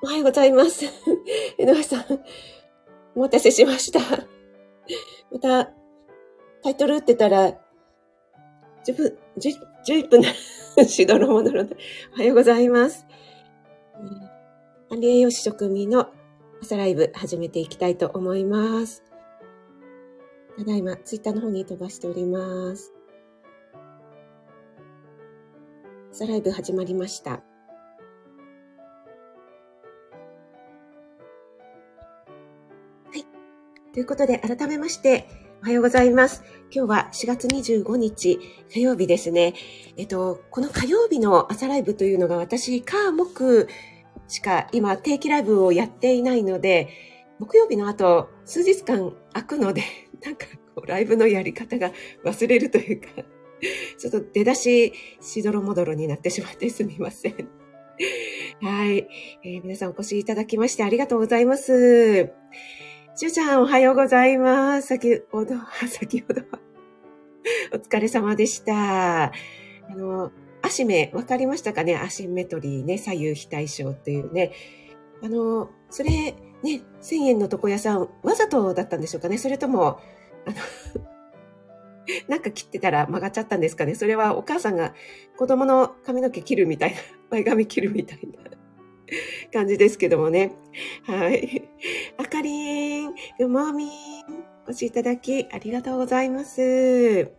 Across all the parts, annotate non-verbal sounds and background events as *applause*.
おはようございます。*laughs* 江上さん、お待たせしました。*laughs* また、タイトル打ってたら、10分、10 11分な、*laughs* しどろもどろで。おはようございます。管理栄養士職味の朝ライブ始めていきたいと思います。ただいま、ツイッターの方に飛ばしております。朝ライブ始まりました。ということで、改めまして、おはようございます。今日は4月25日火曜日ですね。えっと、この火曜日の朝ライブというのが私、火、木しか今定期ライブをやっていないので、木曜日の後、数日間空くので、*laughs* なんか、ライブのやり方が *laughs* 忘れるというか、*laughs* ちょっと出だし、しどろもどろになってしまってすみません。はい、えー、皆さんお越しいただきましてありがとうございます。しゅうちゃん、おはようございます。先ほどは、先ほどは、お疲れ様でした。あの、アシメ、わかりましたかね？アシンメトリーね、左右非対称っていうね。あの、それ、ね、1000円の床屋さん、わざとだったんでしょうかね？それとも、あの *laughs* なんか切ってたら曲がっちゃったんですかね？それはお母さんが子供の髪の毛切るみたいな、前髪切るみたいな。*laughs* 感じですけどもね。はい。あかりん、ぐもみん、お越しいただきありがとうございます。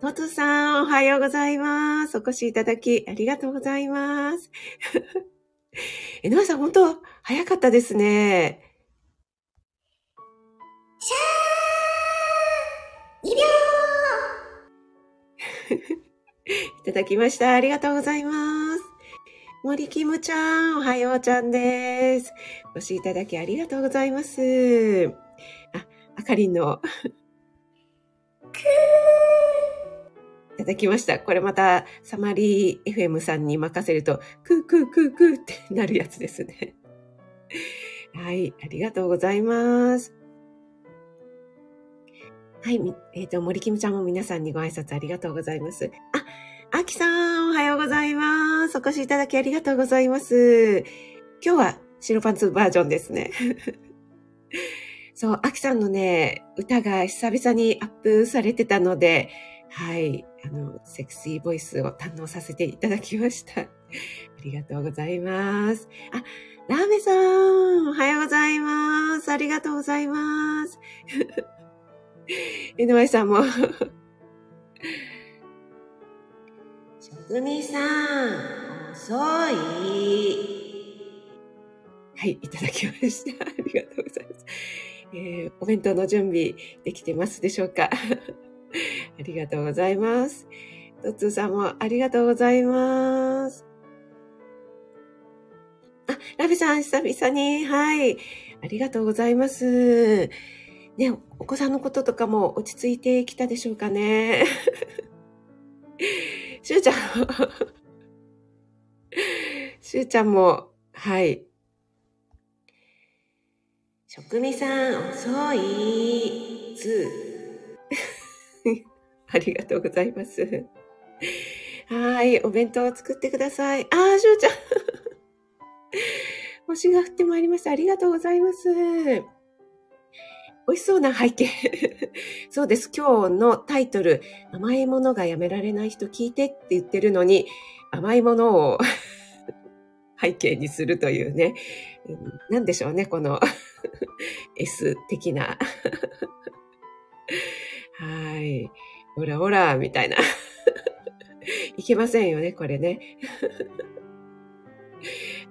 とつさん、おはようございます。お越しいただきありがとうございます。*laughs* えのさん、本当早かったですね。シャー !2 秒 *laughs* いただきました。ありがとうございます。森キムちゃん、おはようちゃんです。お越しいただきありがとうございます。あ、あかりんの、いただきました。これまた、サマリー FM さんに任せると、クークークークーってなるやつですね。*laughs* はい、ありがとうございます。はい、えっ、ー、と、森キムちゃんも皆さんにご挨拶ありがとうございます。あ、あきさん、おはようございます。お越しいただきありがとうございます。今日は白パンツバージョンですね。*laughs* そう、あきさんのね、歌が久々にアップされてたので、はい、あの、セクシーボイスを堪能させていただきました。*laughs* ありがとうございます。あ、ラーメさん、おはようございます。ありがとうございます。*laughs* 井上さんもすみさん、遅い。はい、いただきました。ありがとうございます。えー、お弁当の準備できてますでしょうか？*laughs* ありがとうございます。トッツーさんもありがとうございます。あ、ラビさん、久々に、はい。ありがとうございます。ね、お子さんのこととかも落ち着いてきたでしょうかね？しゅうちゃん。しゅうちゃんも、はい。職味さん、遅い、つ。*laughs* ありがとうございます。はい。お弁当を作ってください。ああ、しゅうちゃん。*laughs* 星が降ってまいりました。ありがとうございます。美味しそうな背景。*laughs* そうです。今日のタイトル、甘いものがやめられない人聞いてって言ってるのに、甘いものを *laughs* 背景にするというね。何でしょうね、この *laughs* S 的な。はい。ほらほら、みたいな。いけませんよね、これね。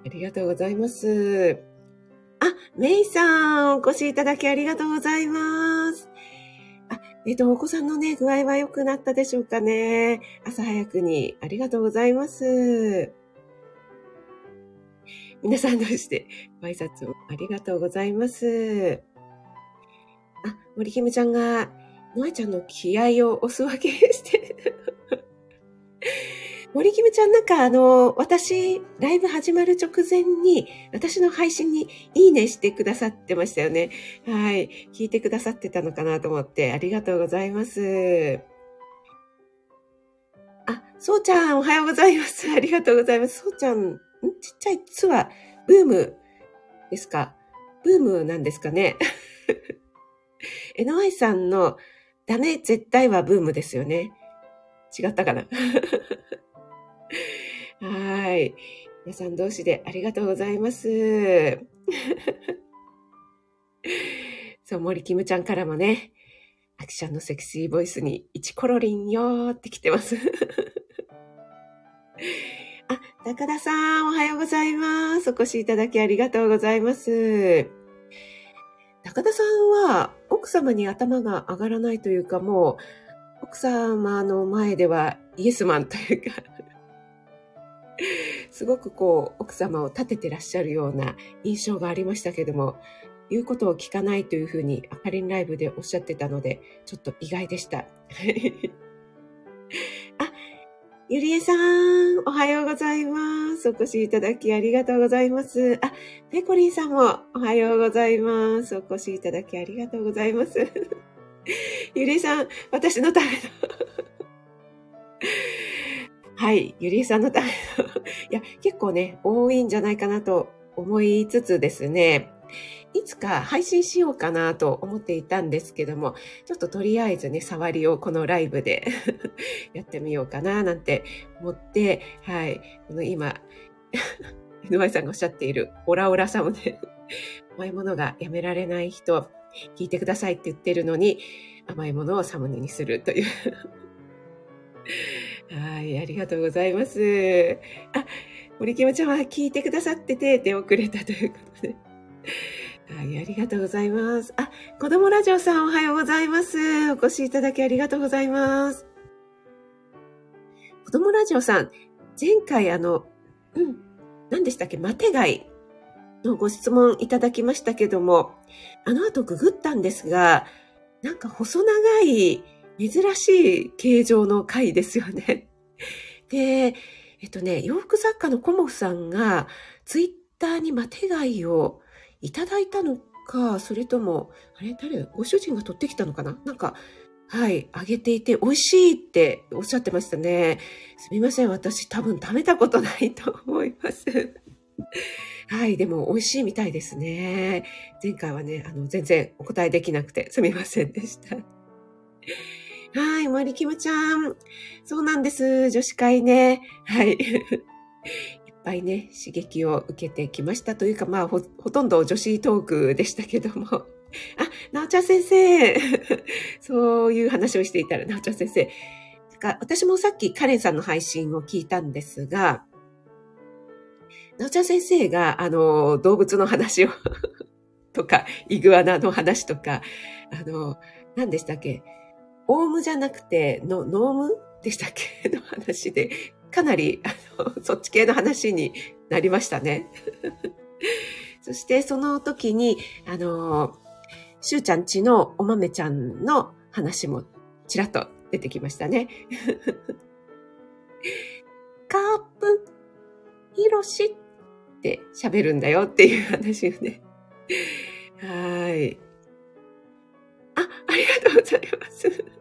ありがとうございます。メイさん、お越しいただきありがとうございます。あ、えっ、と、お子さんのね、具合は良くなったでしょうかね。朝早くにありがとうございます。皆さんどうしてご挨拶をありがとうございます。あ、森姫ちゃんが、ノアちゃんの気合をおすわけして森キムちゃんなんかあの、私、ライブ始まる直前に、私の配信にいいねしてくださってましたよね。はい。聞いてくださってたのかなと思って、ありがとうございます。あ、そうちゃん、おはようございます。ありがとうございます。そうちゃん、ん？ちっちゃいつは、ブームですか？ブームなんですかね ?NY さんのダメ絶対はブームですよね。違ったかな？*laughs* はい。皆さん同士でありがとうございます。*laughs* そう、森キムちゃんからもね、アキちゃんのセクシーボイスに1コロリンよーって来てます。*laughs* あ、高田さん、おはようございます。お越しいただきありがとうございます。高田さんは奥様に頭が上がらないというか、もう奥様の前ではイエスマンというかすごくこう、奥様を立ててらっしゃるような印象がありましたけども、言うことを聞かないというふうに、あかりんライブでおっしゃってたので、ちょっと意外でした。*laughs* あ、ゆりえさん、おはようございます。お越しいただきありがとうございます。あ、ペコリンさんもおはようございます。お越しいただきありがとうございます。*laughs* ゆりえさん、私のためのはい、ゆりえさんのための。*laughs* いや、結構ね、多いんじゃないかなと思いつつですね、いつか配信しようかなと思っていたんですけども、ちょっととりあえずね、触りをこのライブで *laughs* やってみようかななんて思って、はい、この今、*laughs* 井上さんがおっしゃっているオラオラサムネ、甘いものがやめられない人、聞いてくださいって言ってるのに、甘いものをサムネにするという。はい、ありがとうございます。あ、森キムちゃんは聞いてくださってて、手遅れたということで。はい、ありがとうございます。あ、子供ラジオさんおはようございます。お越しいただきありがとうございます。子供ラジオさん、前回あの、うん、何でしたっけ、マテ貝のご質問いただきましたけども、あの後ググったんですが、なんか細長い珍しい形状の貝ですよね。*laughs* で、えっとね、洋服作家のコモフさんがツイッターにマテ貝をいただいたのか、それとも、あれ？誰ご主人が取ってきたのかな？なんか、はい、あげていて美味しいっておっしゃってましたね。すみません、私多分食べたことないと思います。*laughs* はい、でも美味しいみたいですね。前回はね、あの、全然お答えできなくてすみませんでした。はい、森キムちゃん。そうなんです。女子会ね。はい。*laughs* いっぱいね、刺激を受けてきましたというか、まあほ、ほとんど女子トークでしたけども。*laughs* あ、なおちゃん先生。*laughs* そういう話をしていたら、なおちゃん先生。私もさっきカレンさんの配信を聞いたんですが、なおちゃん先生が、あの、動物の話をとか、イグアナの話とか、あの、何でしたっけ？オウムじゃなくて、の、ノームでしたっけ？*laughs* の話で、かなり、あの、そっち系の話になりましたね。*laughs* そしてその時に、あの、しゅうちゃんちのお豆ちゃんの話もちらっと出てきましたね。*laughs* カープ、ヒロシって喋るんだよっていう話をね。はい。あ、ありがとうございます。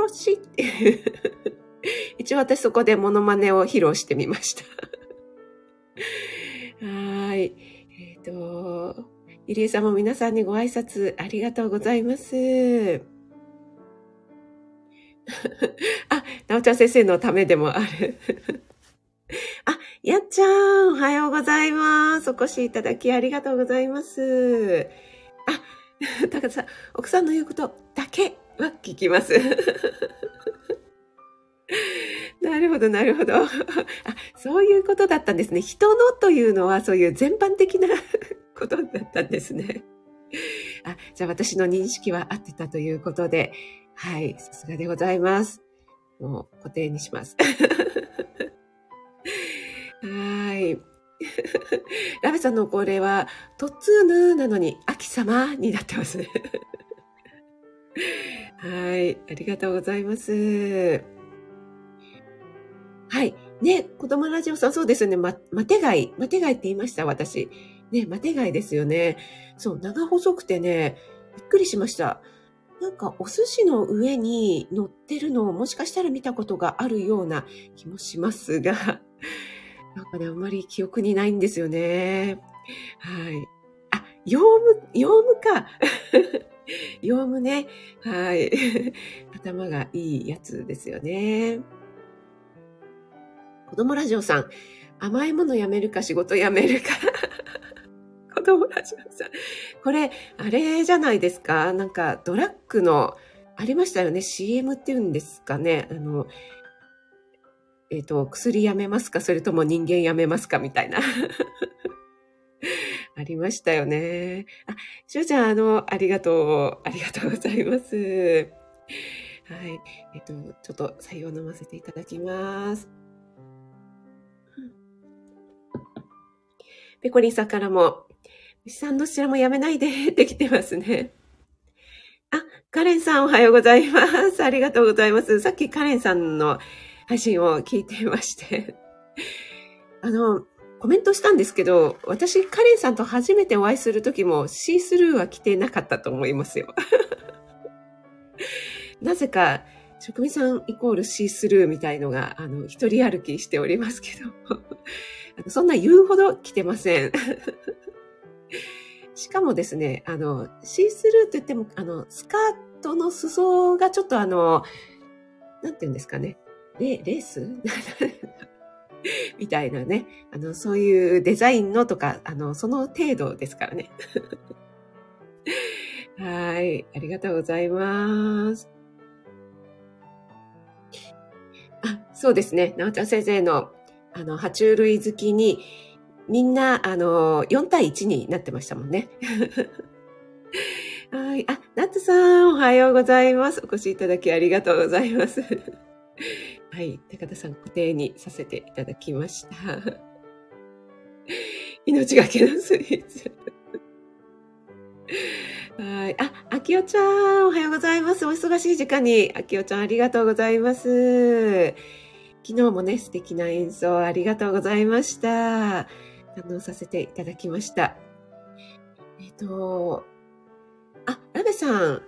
カップ、ヒロシっていう。*laughs* 一応私そこでモノマネを披露してみました。*laughs* はい。えっ、ー、と、ゆりえさんも皆さんにご挨拶ありがとうございます。*laughs* あ、なおちゃん先生のためでもある。あ、やっちゃん、おはようございます。お越しいただきありがとうございます。あ、高田さん、奥さんの言うことだけは聞きます。*laughs* なるほど、なるほど。*laughs* あ、そういうことだったんですね。人のというのはそういう全般的な *laughs* ことだったんですね。あ、じゃあ私の認識は合ってたということで、はい、さすがでございます。もう固定にします。はい。ラベさんのこれは、トッツーヌなのに、秋様になってますね。はい。ありがとうございます。はい。ね、子供ラジオさん、そうですよね。ま、マテ貝。マテ貝って言いました、私。ね、マテ貝ですよね。そう、長細くてね、びっくりしました。なんかお寿司の上に乗ってるのをもしかしたら見たことがあるような気もしますが、*laughs* なんかね、あんまり記憶にないんですよね。はい。あ、ヨウム、ヨウムか。ヨウムね。はい。*laughs* 頭がいいやつですよね。子供ラジオさん、甘いものやめるか仕事やめるか。*laughs* 子供ラジオさん。これ、あれじゃないですか？なんか、ドラッグの、ありましたよね ?CM っていうんですかね？あの、えっ、ー、と、薬やめますか？それとも人間やめますか？みたいな。*laughs* ありましたよね。あ、しゅうちゃん、あの、ありがとう。ありがとうございます。はい。えっ、と、ちょっと採用飲ませていただきます。ペコリンさんからも、牛さんどちらもやめないでできてますね。あ、カレンさんおはようございます。ありがとうございます。さっきカレンさんの配信を聞いていまして。あの、コメントしたんですけど、私、カレンさんと初めてお会いするときも、シースルーは着てなかったと思いますよ。*laughs* なぜか、職味さんイコールシースルーみたいのが、あの、一人歩きしておりますけど、*laughs* そんな言うほど着てません。*laughs* しかもですね、あの、シースルーって言っても、あの、スカートの裾がちょっとあの、なんて言うんですかね。レレース？*laughs* みたいなね。あの、そういうデザインのとか、あの、その程度ですからね。*laughs* はい。ありがとうございます。あ、そうですね。なおちゃん先生の、あの、爬虫類好きに、みんな、あの、4対1になってましたもんね。*laughs* はい。あ、ナッツさん、おはようございます。お越しいただきありがとうございます。はい。高田さん、固定にさせていただきました。*laughs* 命がけのスイーツ。*laughs* はい。あ、あきおちゃん、おはようございます。お忙しい時間に、あきおちゃん、ありがとうございます。昨日もね、素敵な演奏ありがとうございました。堪能させていただきました。えっ、と、あ、ラベさん、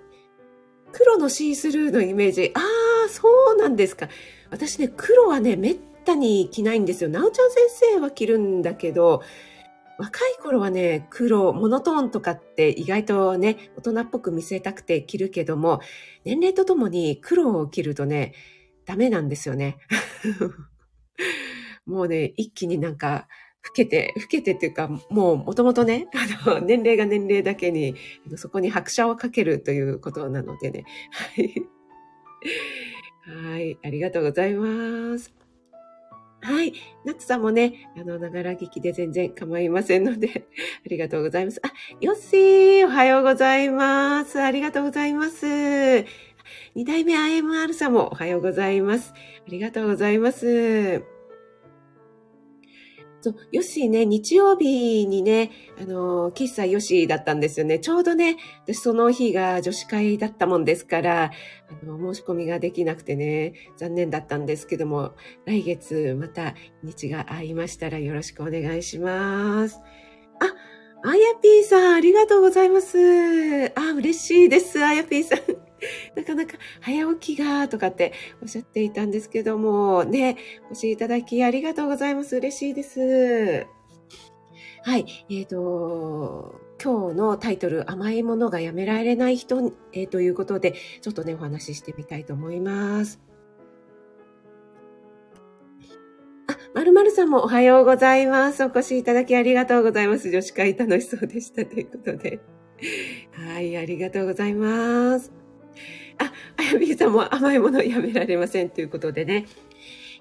黒のシースルーのイメージ。ああ、そうなんですか。私ね、黒はね、めったに着ないんですよ。なおちゃん先生は着るんだけど、若い頃はね、黒、モノトーンとかって意外とね、大人っぽく見せたくて着るけども、年齢とともに黒を着るとね、ダメなんですよね。*laughs* もうね、一気になんか、老けて、老けてっていうか、もうもともとね、あの、年齢が年齢だけに、そこに拍車をかけるということなのでね。はい。はい。ありがとうございます。はい。夏さんもね、あの、ながら聞きで全然構いませんので、*laughs* ありがとうございます。あ、よっしー、おはようございます。ありがとうございます。二代目 IMR さんもおはようございます。ありがとうございます。そう、ヨッシーね、日曜日にね、あの、喫茶ヨシだったんですよね。ちょうどね、私その日が女子会だったもんですから、あの、申し込みができなくてね、残念だったんですけども、来月また日が合いましたらよろしくお願いします。あ、あやぴーさん、ありがとうございます。あ、嬉しいです、あやぴーさん。*laughs* なかなか早起きがとかっておっしゃっていたんですけども、ね、お越しいただきありがとうございます。嬉しいです。はい。えっ、ー、と、今日のタイトル、甘いものがやめられない人、えー、ということで、ちょっとね、お話ししてみたいと思います。あ、まるまるさんもおはようございます。お越しいただきありがとうございます。女子会楽しそうでしたということで。はい、ありがとうございます。あ、あやびさんも甘いものやめられませんということでね。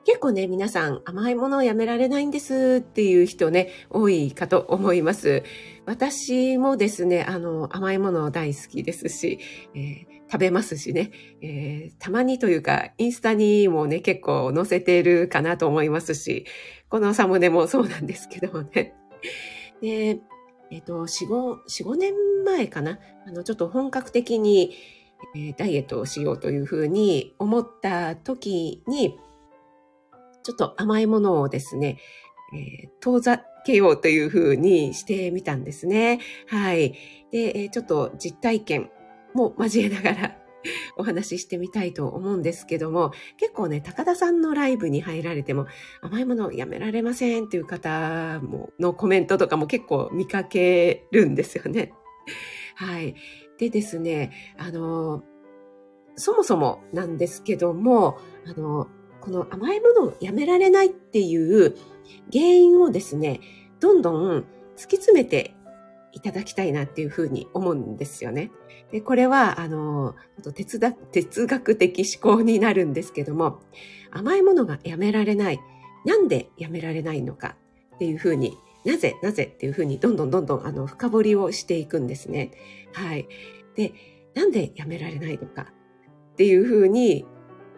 結構ね、皆さん甘いものをやめられないんですっていう人ね、多いかと思います。私もですね、あの、甘いもの大好きですし、えー、食べますしね、えー、たまにというか、インスタにもね、結構載せてるかなと思いますし、このサムネもそうなんですけどもね。で、えっ、ー、と、4、5、4、5年前かな？あの、ちょっと本格的に、えダイエットをしようというふうに思った時に、ちょっと甘いものをですね、えー、遠ざけようというふうにしてみたんですね。はい。で、ちょっと実体験も交えながら *laughs* お話ししてみたいと思うんですけども、結構ね、高田さんのライブに入られても、甘いものやめられませんっていう方ものコメントとかも結構見かけるんですよね。はい。でですね、あの、そもそもなんですけども、あの、この甘いものをやめられないっていう原因をですね、どんどん突き詰めていただきたいなっていうふうに思うんですよね。でこれは、あの、哲学的思考になるんですけども、甘いものがやめられない。なんでやめられないのかっていうふうに、なぜ、なぜっていうふうに、どんどんどんどん、あの、深掘りをしていくんですね。はい。で、なんでやめられないのかっていうふうに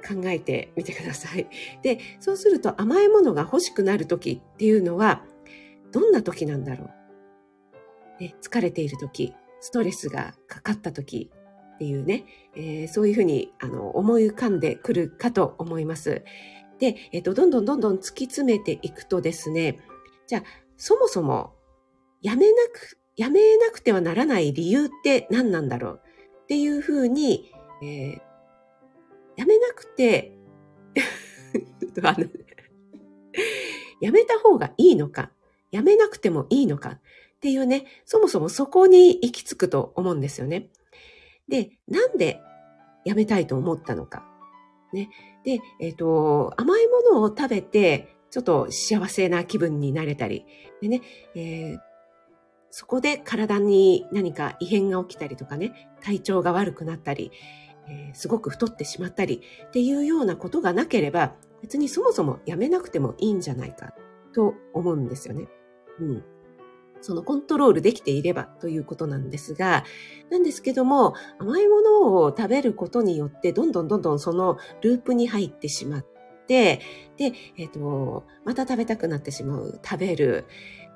考えてみてください。で、そうすると甘いものが欲しくなる時っていうのは、どんな時なんだろう。ね、疲れている時、ストレスがかかった時っていうね、えー、そういうふうにあの思い浮かんでくるかと思います。で、えっ、ー、と、どんどんどんどん突き詰めていくとですね、じゃあ、そもそも、やめなく、やめなくてはならない理由って何なんだろうっていうふうに、えー、やめなくて *laughs* やめた方がいいのか、やめなくてもいいのかっていうね、そもそもそこに行き着くと思うんですよね。で、なんでやめたいと思ったのか。ね。で、えっ、ー、と、甘いものを食べて、ちょっと幸せな気分になれたり、でね、えー、そこで体に何か異変が起きたりとかね、体調が悪くなったり、えー、すごく太ってしまったりっていうようなことがなければ、別にそもそもやめなくてもいいんじゃないかと思うんですよね。うん。そのコントロールできていればということなんですが、なんですけども、甘いものを食べることによって、どんどんどんどんそのループに入ってしまって、で、えっ、ー、と、また食べたくなってしまう、食べる。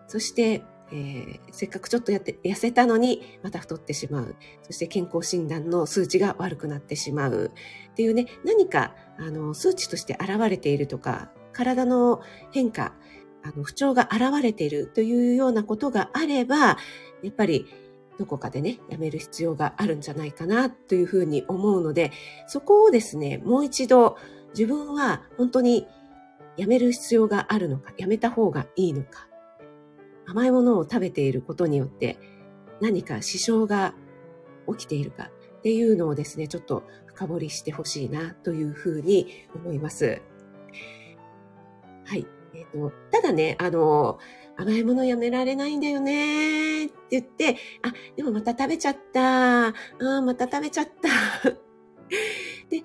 そして、えー、せっかくちょっとやって痩せたのにまた太ってしまう。そして健康診断の数値が悪くなってしまう。っていうね、何かあの数値として現れているとか、体の変化、あの不調が現れているというようなことがあれば、やっぱりどこかでね、やめる必要があるんじゃないかなというふうに思うので、そこをですね、もう一度自分は本当にやめる必要があるのか、やめた方がいいのか、甘いものを食べていることによって何か支障が起きているかっていうのをですね、ちょっと深掘りしてほしいなというふうに思います。はい。えっ、ー、と、ただね、あの、甘いものやめられないんだよねって言って、あ、でもまた食べちゃった。あまた食べちゃった。*laughs* で、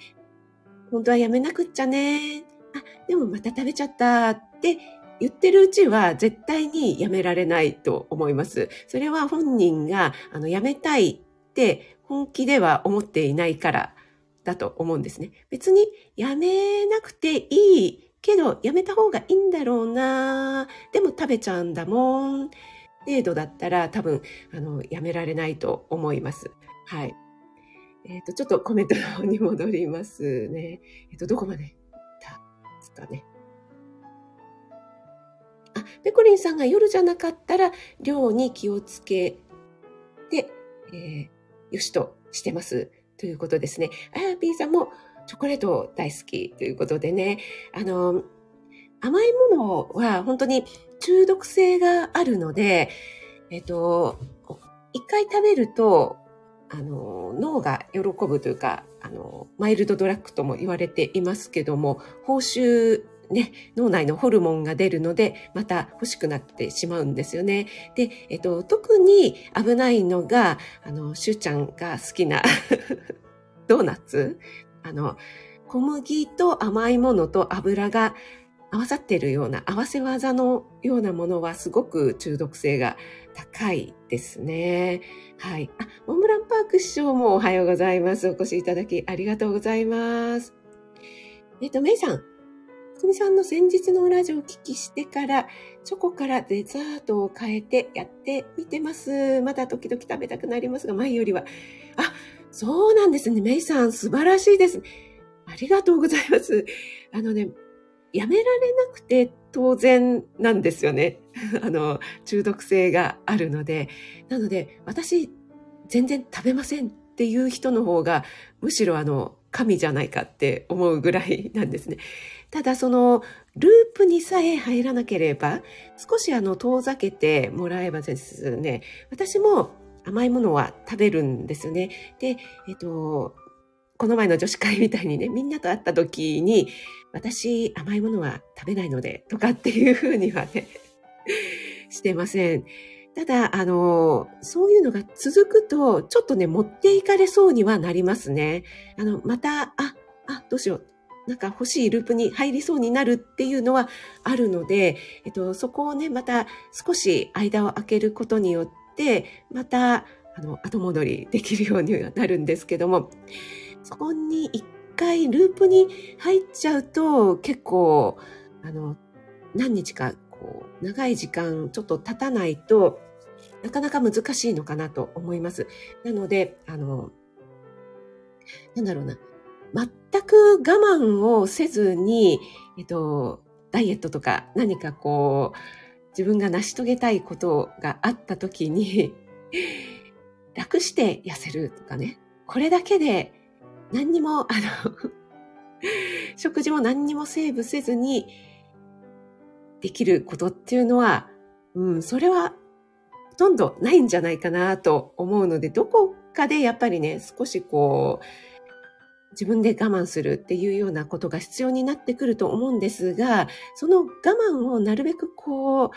本当はやめなくっちゃね。あ、でもまた食べちゃったって言ってるうちは絶対にやめられないと思います。それは本人があのやめたいって本気では思っていないからだと思うんですね。別にやめなくていいけどやめた方がいいんだろうなでも食べちゃうんだもん。程度だったら多分あのやめられないと思います。はい。えっ、ー、と、ちょっとコメントの方に戻りますね。*laughs* えっ、ー、と、どこまで行ったですかね。あ、ペコリンさんが夜じゃなかったら量に気をつけて、えー、よしとしてます。ということですね。あやぴーさんもチョコレート大好きということでね、あの、甘いものは本当に中毒性があるので、えっと、一回食べると、あの、脳が喜ぶというか、あの、マイルドドラッグとも言われていますけども、報酬ね、脳内のホルモンが出るので、また欲しくなってしまうんですよね。で、えっと、特に危ないのが、あの、しゅうちゃんが好きな *laughs* ドーナツあの、小麦と甘いものと油が合わさっているような合わせ技のようなものはすごく中毒性が高いですね。はい。あ、モンブランパーク師匠もおはようございます。お越しいただきありがとうございます。えっと、メイさん、くみさんの先日のラジオをお聞きしてから、チョコからデザートを変えてやってみてます。まだ時々食べたくなりますが、前よりは。あ、そうなんですね。メイさん、素晴らしいです。ありがとうございます。あのね、やめられなくて当然なんですよね。*laughs* あの、中毒性があるので。なので、私、全然食べませんっていう人の方が、むしろあの、神じゃないかって思うぐらいなんですね。ただその、ループにさえ入らなければ、少しあの、遠ざけてもらえばですね、私も甘いものは食べるんですね。で、えっと、この前の女子会みたいにね、みんなと会った時に、私甘いものは食べないので、とかっていうふうにはね、してません。ただ、あの、そういうのが続くと、ちょっとね、持っていかれそうにはなりますね。あの、また、あ、あ、どうしよう。なんか欲しいループに入りそうになるっていうのはあるので、えっと、そこをね、また少し間を空けることによって、また、あの、後戻りできるようにはなるんですけども、そこに一回ループに入っちゃうと、結構、あの、何日かこう、長い時間ちょっと経たないとなかなか難しいのかなと思います。なので、あの、なんだろうな。全く我慢をせずに、えっと、ダイエットとか何かこう、自分が成し遂げたいことがあった時に、*laughs* 楽して痩せるとかね。これだけで何にも、あの *laughs* 食事も何にもセーブせずに、できることっていうのは、うん、それはほとんどないんじゃないかなと思うので、どこかでやっぱりね、少しこう、自分で我慢するっていうようなことが必要になってくると思うんですが、その我慢をなるべくこう、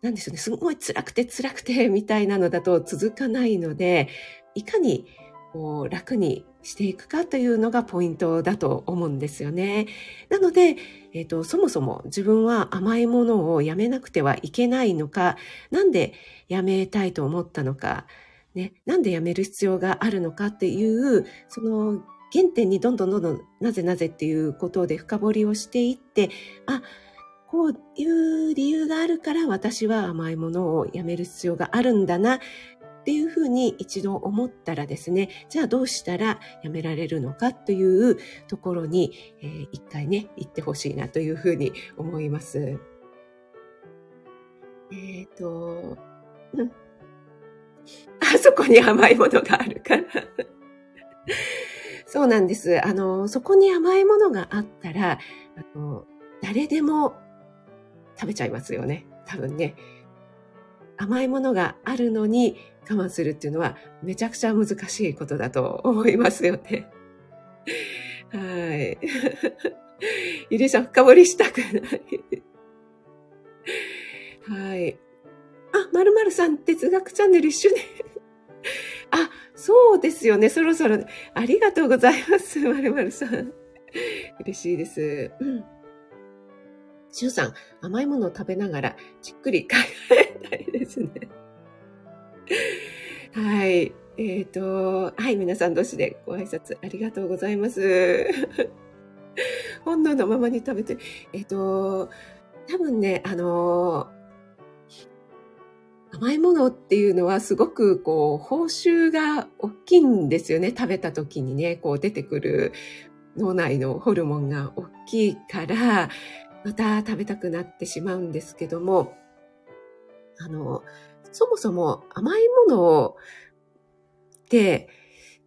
なんでしょうね、すごい辛くて辛くてみたいなのだと続かないので、いかにこう楽にしていくかというのがポイントだと思うんですよね。なので、えっ、ー、と、そもそも自分は甘いものをやめなくてはいけないのか、なんでやめたいと思ったのか、ね、なんでやめる必要があるのかっていう、その原点にどんどんどんどんなぜなぜっていうことで深掘りをしていって、あ、こういう理由があるから私は甘いものをやめる必要があるんだな。っていうふうに一度思ったらですね、じゃあどうしたらやめられるのかというところに、えー、一回ね、行ってほしいなというふうに思います。えっ、ー、と、うん。あそこに甘いものがあるからそうなんです。あの、そこに甘いものがあったら、あの、誰でも食べちゃいますよね。多分ね。甘いものがあるのに我慢するっていうのはめちゃくちゃ難しいことだと思いますよね。*laughs* はい。ゆりさん深掘りしたくない。はい。あ、まるまるさん哲学チャンネル一緒に。*laughs* あ、そうですよね。そろそろ、ありがとうございます。*laughs* まるまるさん。嬉しいです。うん。しゅうさん、甘いものを食べながらじっくり考えたいですね。はい。えっ、ー、と、はい、皆さん同士でご挨拶ありがとうございます。本能のままに食べて、えっ、ー、と、多分ね、あの、甘いものっていうのはすごくこう、報酬が大きいんですよね。食べた時にね、こう出てくる脳内のホルモンが大きいから、また食べたくなってしまうんですけども、あの、そもそも甘いものを、で、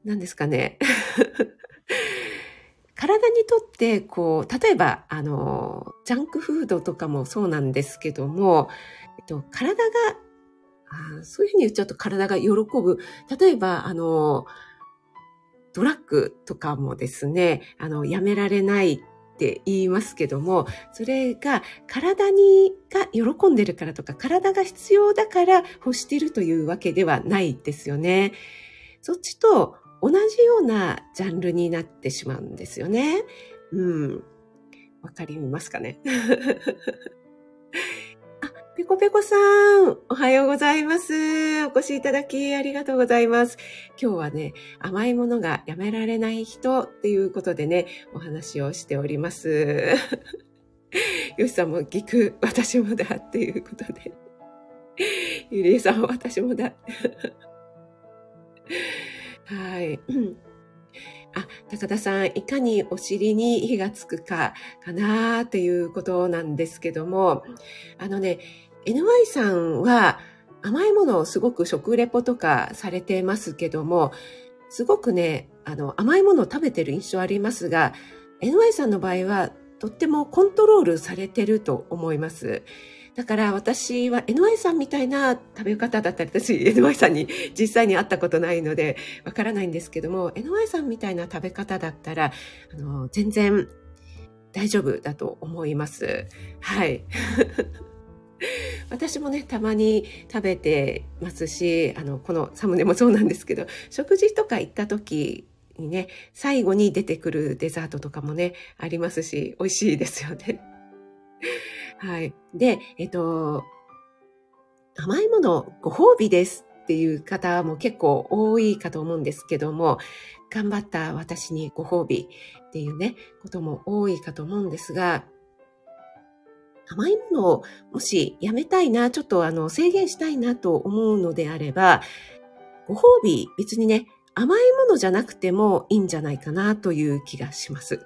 何ですかね。*laughs* 体にとって、こう、例えば、あの、ジャンクフードとかもそうなんですけども、えっと、体が、あそういうふうに言っちゃうと体が喜ぶ。例えば、あの、ドラッグとかもですね、あの、やめられないって言いますけども、それが体にが喜んでるからとか、体が必要だから欲しているというわけではないですよね。そっちと同じようなジャンルになってしまうんですよね。うん。わかりますかね？*laughs* コペコさん、おはようございます。お越しいただきありがとうございます。今日はね、甘いものがやめられない人っていうことでね、お話をしております。*laughs* よしさんもギク、私もだっていうことで。ゆりえさん、私もだ。*laughs* はい。あ、高田さん、いかにお尻に火がつくか、かなっていうことなんですけども、あのね、NY さんは甘いものをすごく食レポとかされてますけども、すごくね、あの、甘いものを食べてる印象ありますが、NY さんの場合は、とってもコントロールされてると思います。だから私は NY さんみたいな食べ方だったり、私 *laughs* NY さんに実際に会ったことないのでわからないんですけども、NY さんみたいな食べ方だったら、あの、全然大丈夫だと思います。はい。*laughs* 私もね、たまに食べてますし、あの、このサムネもそうなんですけど、食事とか行った時にね、最後に出てくるデザートとかもね、ありますし、美味しいですよね。*laughs* はい。で、えっと、甘いものご褒美ですっていう方も結構多いかと思うんですけども、頑張った私にご褒美っていうね、ことも多いかと思うんですが、甘いものをもしやめたいな、ちょっとあの制限したいなと思うのであれば、ご褒美別にね、甘いものじゃなくてもいいんじゃないかなという気がします。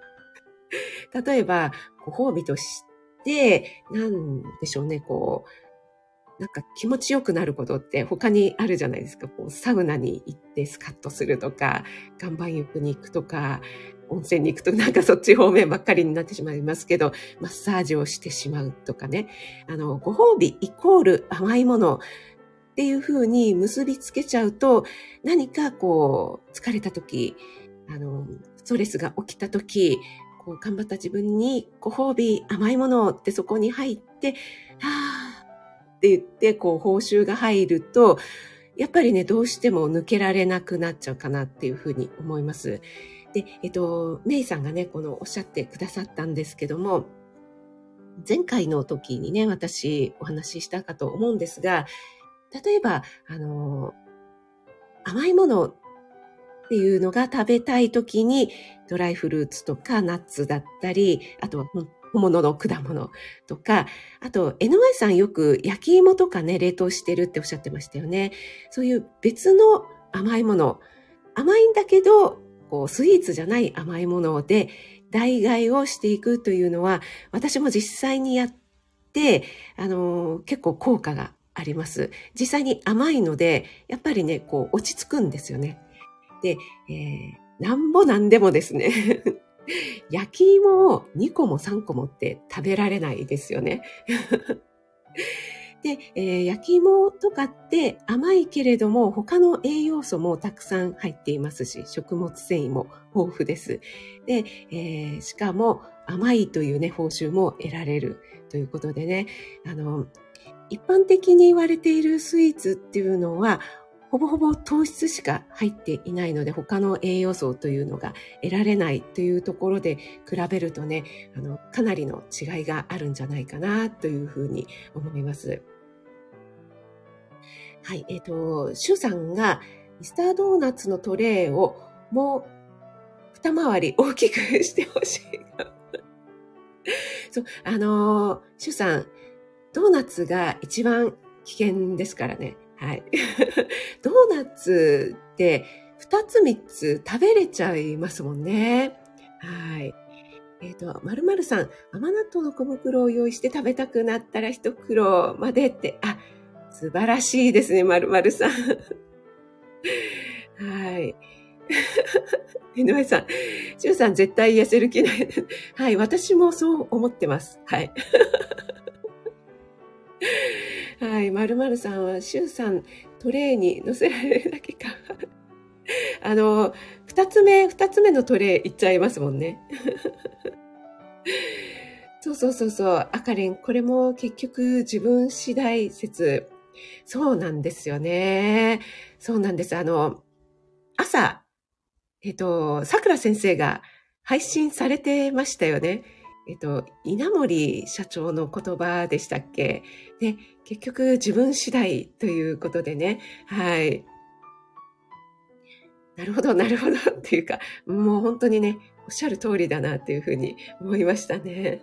例えば、ご褒美として、なんでしょうね、こう、なんか気持ちよくなることって他にあるじゃないですか。こうサウナに行ってスカッとするとか、岩盤浴に行くとか、温泉に行くとなんかそっち方面ばっかりになってしまいますけど、マッサージをしてしまうとかね。あの、ご褒美イコール甘いものっていうふうに結びつけちゃうと、何かこう、疲れた時、あの、ストレスが起きた時、こう、頑張った自分にご褒美甘いものってそこに入って、はぁって言って、こう、報酬が入ると、やっぱりね、どうしても抜けられなくなっちゃうかなっていうふうに思います。で、えっと、メイさんがね、このおっしゃってくださったんですけども、前回の時にね、私お話ししたかと思うんですが、例えば、あの、甘いものっていうのが食べたい時に、ドライフルーツとかナッツだったり、あとは本物の果物とか、あと NY さんよく焼き芋とかね、冷凍してるっておっしゃってましたよね。そういう別の甘いもの、甘いんだけど、こう、スイーツじゃない甘いもので代替をしていくというのは、私も実際にやって、あの、結構効果があります。実際に甘いので、やっぱりね、こう、落ち着くんですよね。で、えー、なんぼなんでもですね *laughs* 焼き芋を2個も3個もって食べられないですよね。で、えー、焼き芋とかって甘いけれども他の栄養素もたくさん入っていますし、食物繊維も豊富です。で、えー、しかも甘いというね、報酬も得られるということでね、あの、一般的に言われているスイーツっていうのは、ほぼほぼ糖質しか入っていないので、他の栄養素というのが得られないというところで比べるとね、あの、かなりの違いがあるんじゃないかなというふうに思います。はい、えっ、ー、と、シュさんがミスタードーナツのトレイをもう二回り大きくしてほしい。そう、あのー、シュさん、ドーナツが一番危険ですからね。はい。*laughs* ドーナツって二つ三つ食べれちゃいますもんね。はい。えっ、ー、と、まるまるさん、甘納豆の小袋を用意して食べたくなったら一袋までって、あ、素晴らしいですね、まるまるさん。はい。*laughs* 井上さん、しゅうさん絶対痩せる気ない。はい、私もそう思ってます。はい。はい、まるまるさんは、しゅうさん、トレイに乗せられるだけか。あの、二つ目、二つ目のトレイいっちゃいますもんね。そうそうそうそう。あかりん、これも結局自分次第説。そうなんですよね。そうなんです。あの、朝、えっと、桜先生が配信されてましたよね。えっと、稲森社長の言葉でしたっけ？で、結局自分次第ということでね。はい。なるほど、なるほどっていうか、もう本当にね、おっしゃる通りだなっていうふうに思いましたね。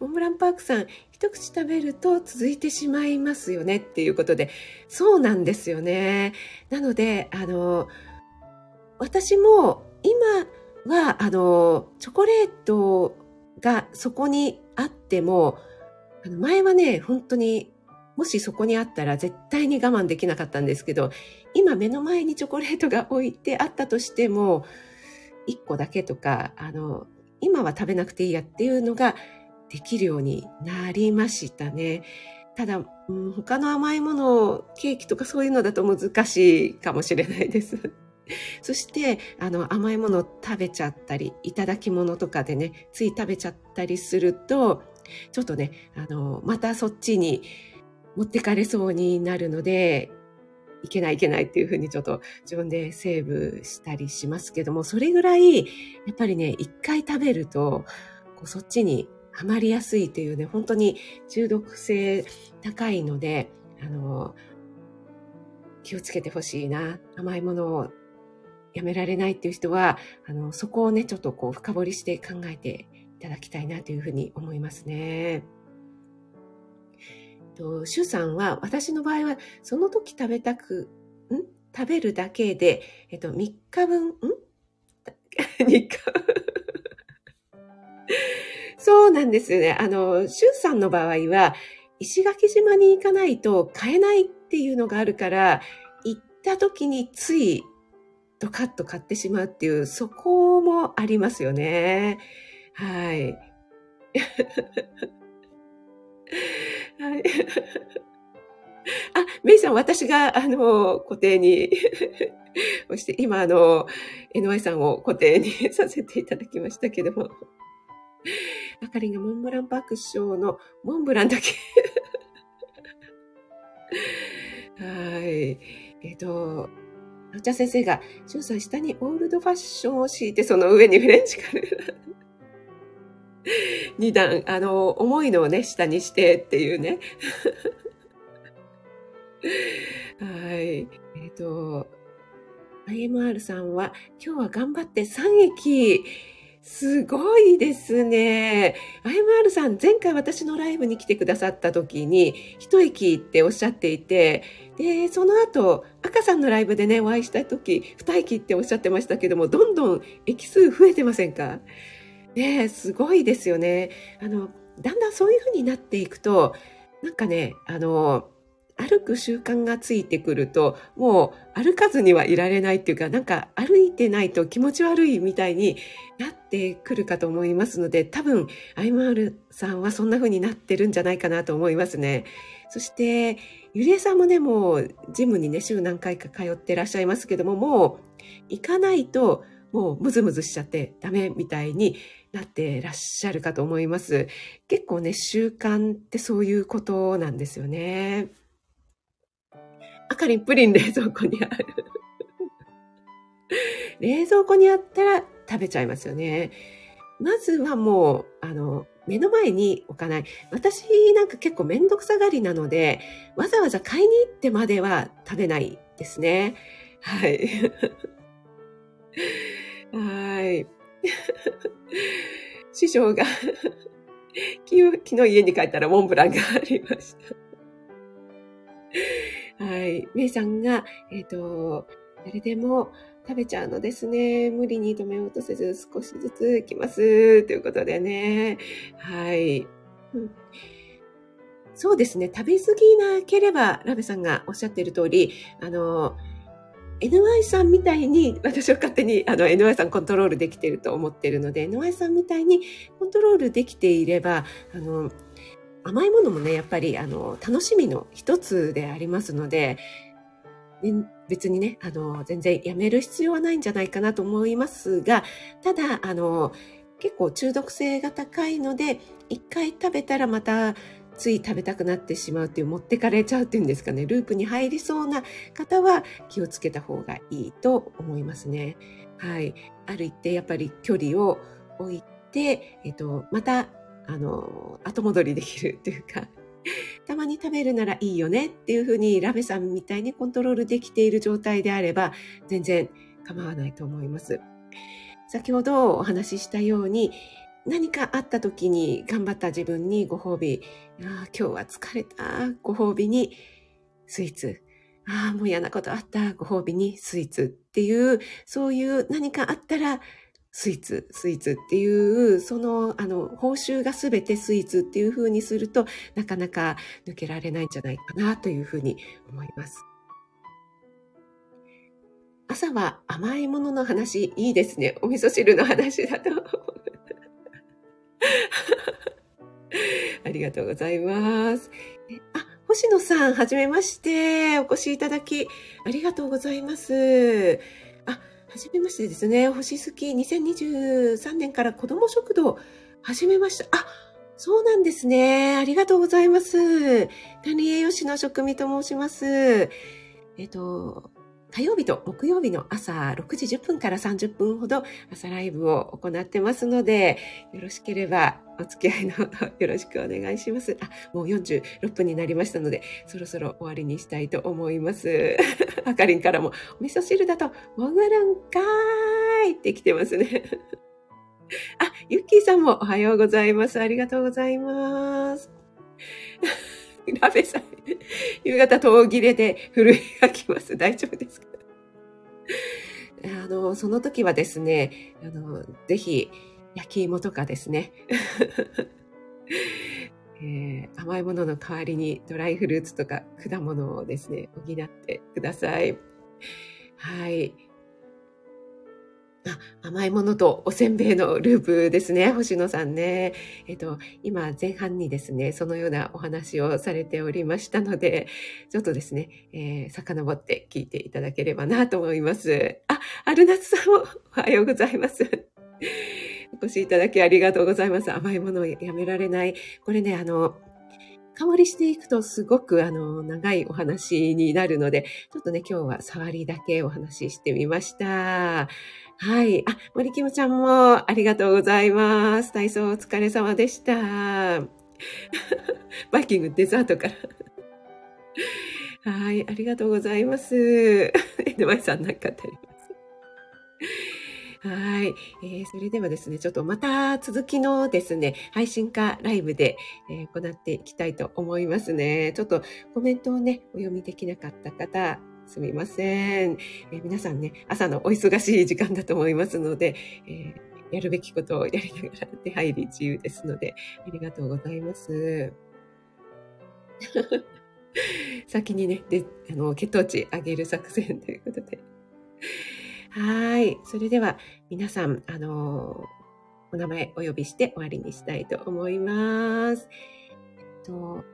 モンブランパークさん、一口食べると続いてしまいますよねっていうことで、そうなんですよね。なので、あの、私も今は、あの、チョコレートがそこにあっても、あの前はね、本当にもしそこにあったら絶対に我慢できなかったんですけど、今目の前にチョコレートが置いてあったとしても、1個だけとか、あの、今は食べなくていいやっていうのができるようになりましたね。ただ、うん、他の甘いもの、ケーキとかそういうのだと難しいかもしれないです。*laughs* そして、あの、甘いものを食べちゃったり、いただき物とかでね、つい食べちゃったりすると、ちょっとね、あの、またそっちに持ってかれそうになるので、いけないいけないっていうふうにちょっと自分でセーブしたりしますけども、それぐらい、やっぱりね、一回食べると、こうそっちにハマりやすいというね、本当に中毒性高いので、あの、気をつけてほしいな。甘いものをやめられないっていう人は、あの、そこをね、ちょっとこう深掘りして考えていただきたいなというふうに思いますね。と、シュさんは、私の場合は、その時食べたく、ん？食べるだけで、えっと、3日分、ん *laughs* ?3 日分そうなんですよね。あの、シュさんの場合は、石垣島に行かないと買えないっていうのがあるから、行った時についドカッと買ってしまうっていう、そこもありますよね。はい。*laughs* はい。あ、メイさん、私が、あの、固定にそして、今、あの、NY さんを固定に *laughs* させていただきましたけども。あかりがモンブラン爆笑のモンブランだけ *laughs* はい。えっ、と、お茶先生が、しゅうさん下にオールドファッションを敷いて、その上にフレンチカレー。*laughs* 二段、あの、重いのをね、下にしてっていうね。*laughs* はい。えっ、ー、と、IMR さんは、今日は頑張って3駅。すごいですね。IMR さん、前回私のライブに来てくださった時に、一駅っておっしゃっていて、で、その後、赤さんのライブでね、お会いした時、二駅っておっしゃってましたけども、どんどん駅数増えてませんか？ねすごいですよね。あの、だんだんそういう風になっていくと、なんかね、あの、歩く習慣がついてくると、もう歩かずにはいられないっていうか、なんか歩いてないと気持ち悪いみたいになってくるかと思いますので、多分、アイマールさんはそんな風になってるんじゃないかなと思いますね。そして、ゆりえさんもね、もうジムにね、週何回か通ってらっしゃいますけども、もう行かないと、もうムズムズしちゃってダメみたいになってらっしゃるかと思います。結構ね、習慣ってそういうことなんですよね。あかりプリン冷蔵庫にある。*laughs* 冷蔵庫にあったら食べちゃいますよね。まずはもう、あの、目の前に置かない。私なんか結構めんどくさがりなので、わざわざ買いに行ってまでは食べないですね。はい。*laughs* はい。*laughs* 師匠が昨日家に帰ったらモンブランがありました。はい。メイさんが、えっ、ー、と、誰でも食べちゃうのですね。無理に止めようとせず少しずつ行きます。ということでね。はい。うん、そうですね。食べ過ぎなければ、ラベさんがおっしゃっている通り、あの、NY さんみたいに、私は勝手にあの NY さんコントロールできていると思っているので、NY さんみたいにコントロールできていれば、あの、甘いものもね、やっぱりあの、楽しみの一つでありますので、ね、別にね、あの、全然やめる必要はないんじゃないかなと思いますが、ただ、あの、結構中毒性が高いので、一回食べたらまたつい食べたくなってしまうっていう持ってかれちゃうっていうんですかねループに入りそうな方は気をつけた方がいいと思いますね。はい、ある一定やっぱり距離を置いて、えっと、またあの後戻りできるっていうか *laughs* たまに食べるならいいよねっていうふうにラベさんみたいにコントロールできている状態であれば全然構わないと思います。先ほどお話ししたように何かあった時に頑張った自分にご褒美、あ今日は疲れたご褒美にスイーツ、ああ、もう嫌なことあったご褒美にスイーツっていう、そういう何かあったらスイーツ、スイーツっていう、その、あの、報酬がすべてスイーツっていう風にすると、なかなか抜けられないんじゃないかなというふうに思います。朝は甘いものの話、いいですね。お味噌汁の話だと。*laughs* ありがとうございます。あ、星野さん、はじめまして。お越しいただき、ありがとうございます。あ、はじめましてですね。星好き2023年から子供食堂、始めました。あ、そうなんですね。ありがとうございます。管理栄養士の職味と申します。えっと、火曜日と木曜日の朝6時10分から30分ほど朝ライブを行ってますので、よろしければお付き合いの *laughs* よろしくお願いします。あ、もう46分になりましたので、そろそろ終わりにしたいと思います。*laughs* あかりんからも、お味噌汁だと潜るんかーいって来てますね。*laughs* あ、ゆっきーさんもおはようございます。ありがとうございます。ラベさん、夕方途切れで震えがきます。大丈夫ですか？あの、その時はですね、あの、ぜひ、焼き芋とかですね、*laughs* えー、甘いものの代わりにドライフルーツとか果物をですね、補ってください。はい。あ、甘いものとおせんべいのループですね、星野さんね。えっと、今前半にですね、そのようなお話をされておりましたので、ちょっとですね、えー、遡って聞いていただければなと思います。あ、アルナツさんもおはようございます。お越しいただきありがとうございます。甘いものをやめられない。これね、あの、香りしていくとすごくあの長いお話になるので、ちょっとね、今日は触りだけお話ししてみました。はい。あ、森キムちゃんもありがとうございます。体操お疲れ様でした。*laughs* バイキングデザートから。はい。ありがとうございます。*laughs* エドマイさんなんかあります。はい、えー。それではですね、ちょっとまた続きのですね、配信化ライブで、えー、行っていきたいと思いますね。ちょっとコメントをね、お読みできなかった方、すみません、えー、皆さんね、朝のお忙しい時間だと思いますので、えー、やるべきことをやりながら出入り自由ですので、ありがとうございます。*laughs* 先にね、で、あの、血糖値上げる作戦ということで。はい。それでは、皆さん、あの、お名前お呼びして終わりにしたいと思います。えっと、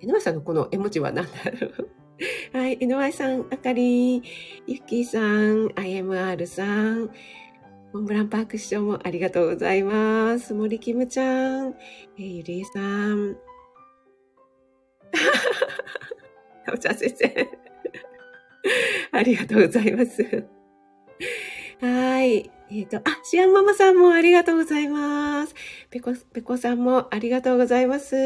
江上さんのこの絵文字は何だろう？はい、NY さん、あかり、ゆきさん、IMR さん、モンブランパーク師匠もありがとうございます。森キムちゃん、えー、ゆりえさん。*laughs* お茶先生。ありがとうございます。はい。えっ、ー、と、あ、シアンママさんもありがとうございます。ペコ、ペコさんもありがとうございますは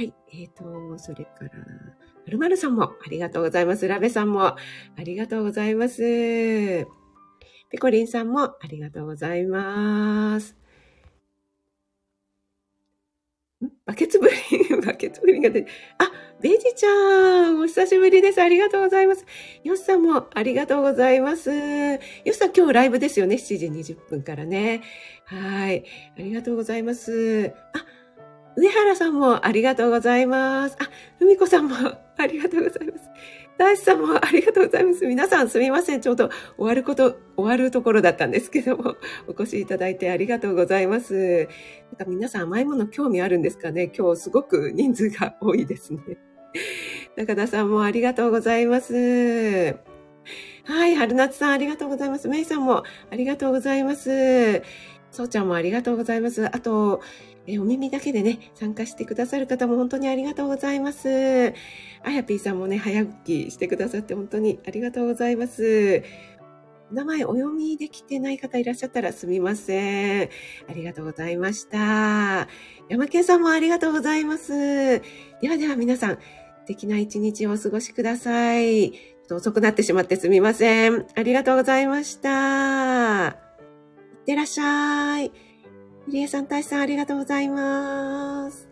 い。えっ、ー、と、それから、まるまるさんもありがとうございます。ラベさんもありがとうございます。ペコリンさんもありがとうございます。ん？バケツブリン、*laughs* バケツブリンが出て、あ、ベジちゃん、お久しぶりです。ありがとうございます。ヨスさんもありがとうございます。ヨスさん今日ライブですよね。7時20分からね。はい。ありがとうございます。あ、上原さんもありがとうございます。あ、ふみこさんもありがとうございます。大志さんもありがとうございます。皆さんすみません。ちょうど終わること、終わるところだったんですけども、お越しいただいてありがとうございます。なんか皆さん甘いもの興味あるんですかね今日すごく人数が多いですね。*laughs* 中田さんもありがとうございます。はい、春夏さんありがとうございます。めいさんもありがとうございます。そうちゃんもありがとうございます。あと、えお耳だけでね、参加してくださる方も本当にありがとうございます。あやぴーさんもね、早起きしてくださって本当にありがとうございます。名前お読みできてない方いらっしゃったらすみません。ありがとうございました。山県さんもありがとうございます。ではでは皆さん、敵な一日をお過ごしください。ちょっと遅くなってしまってすみません。ありがとうございました。いってらっしゃい。入江さん、たいさん、ありがとうございます。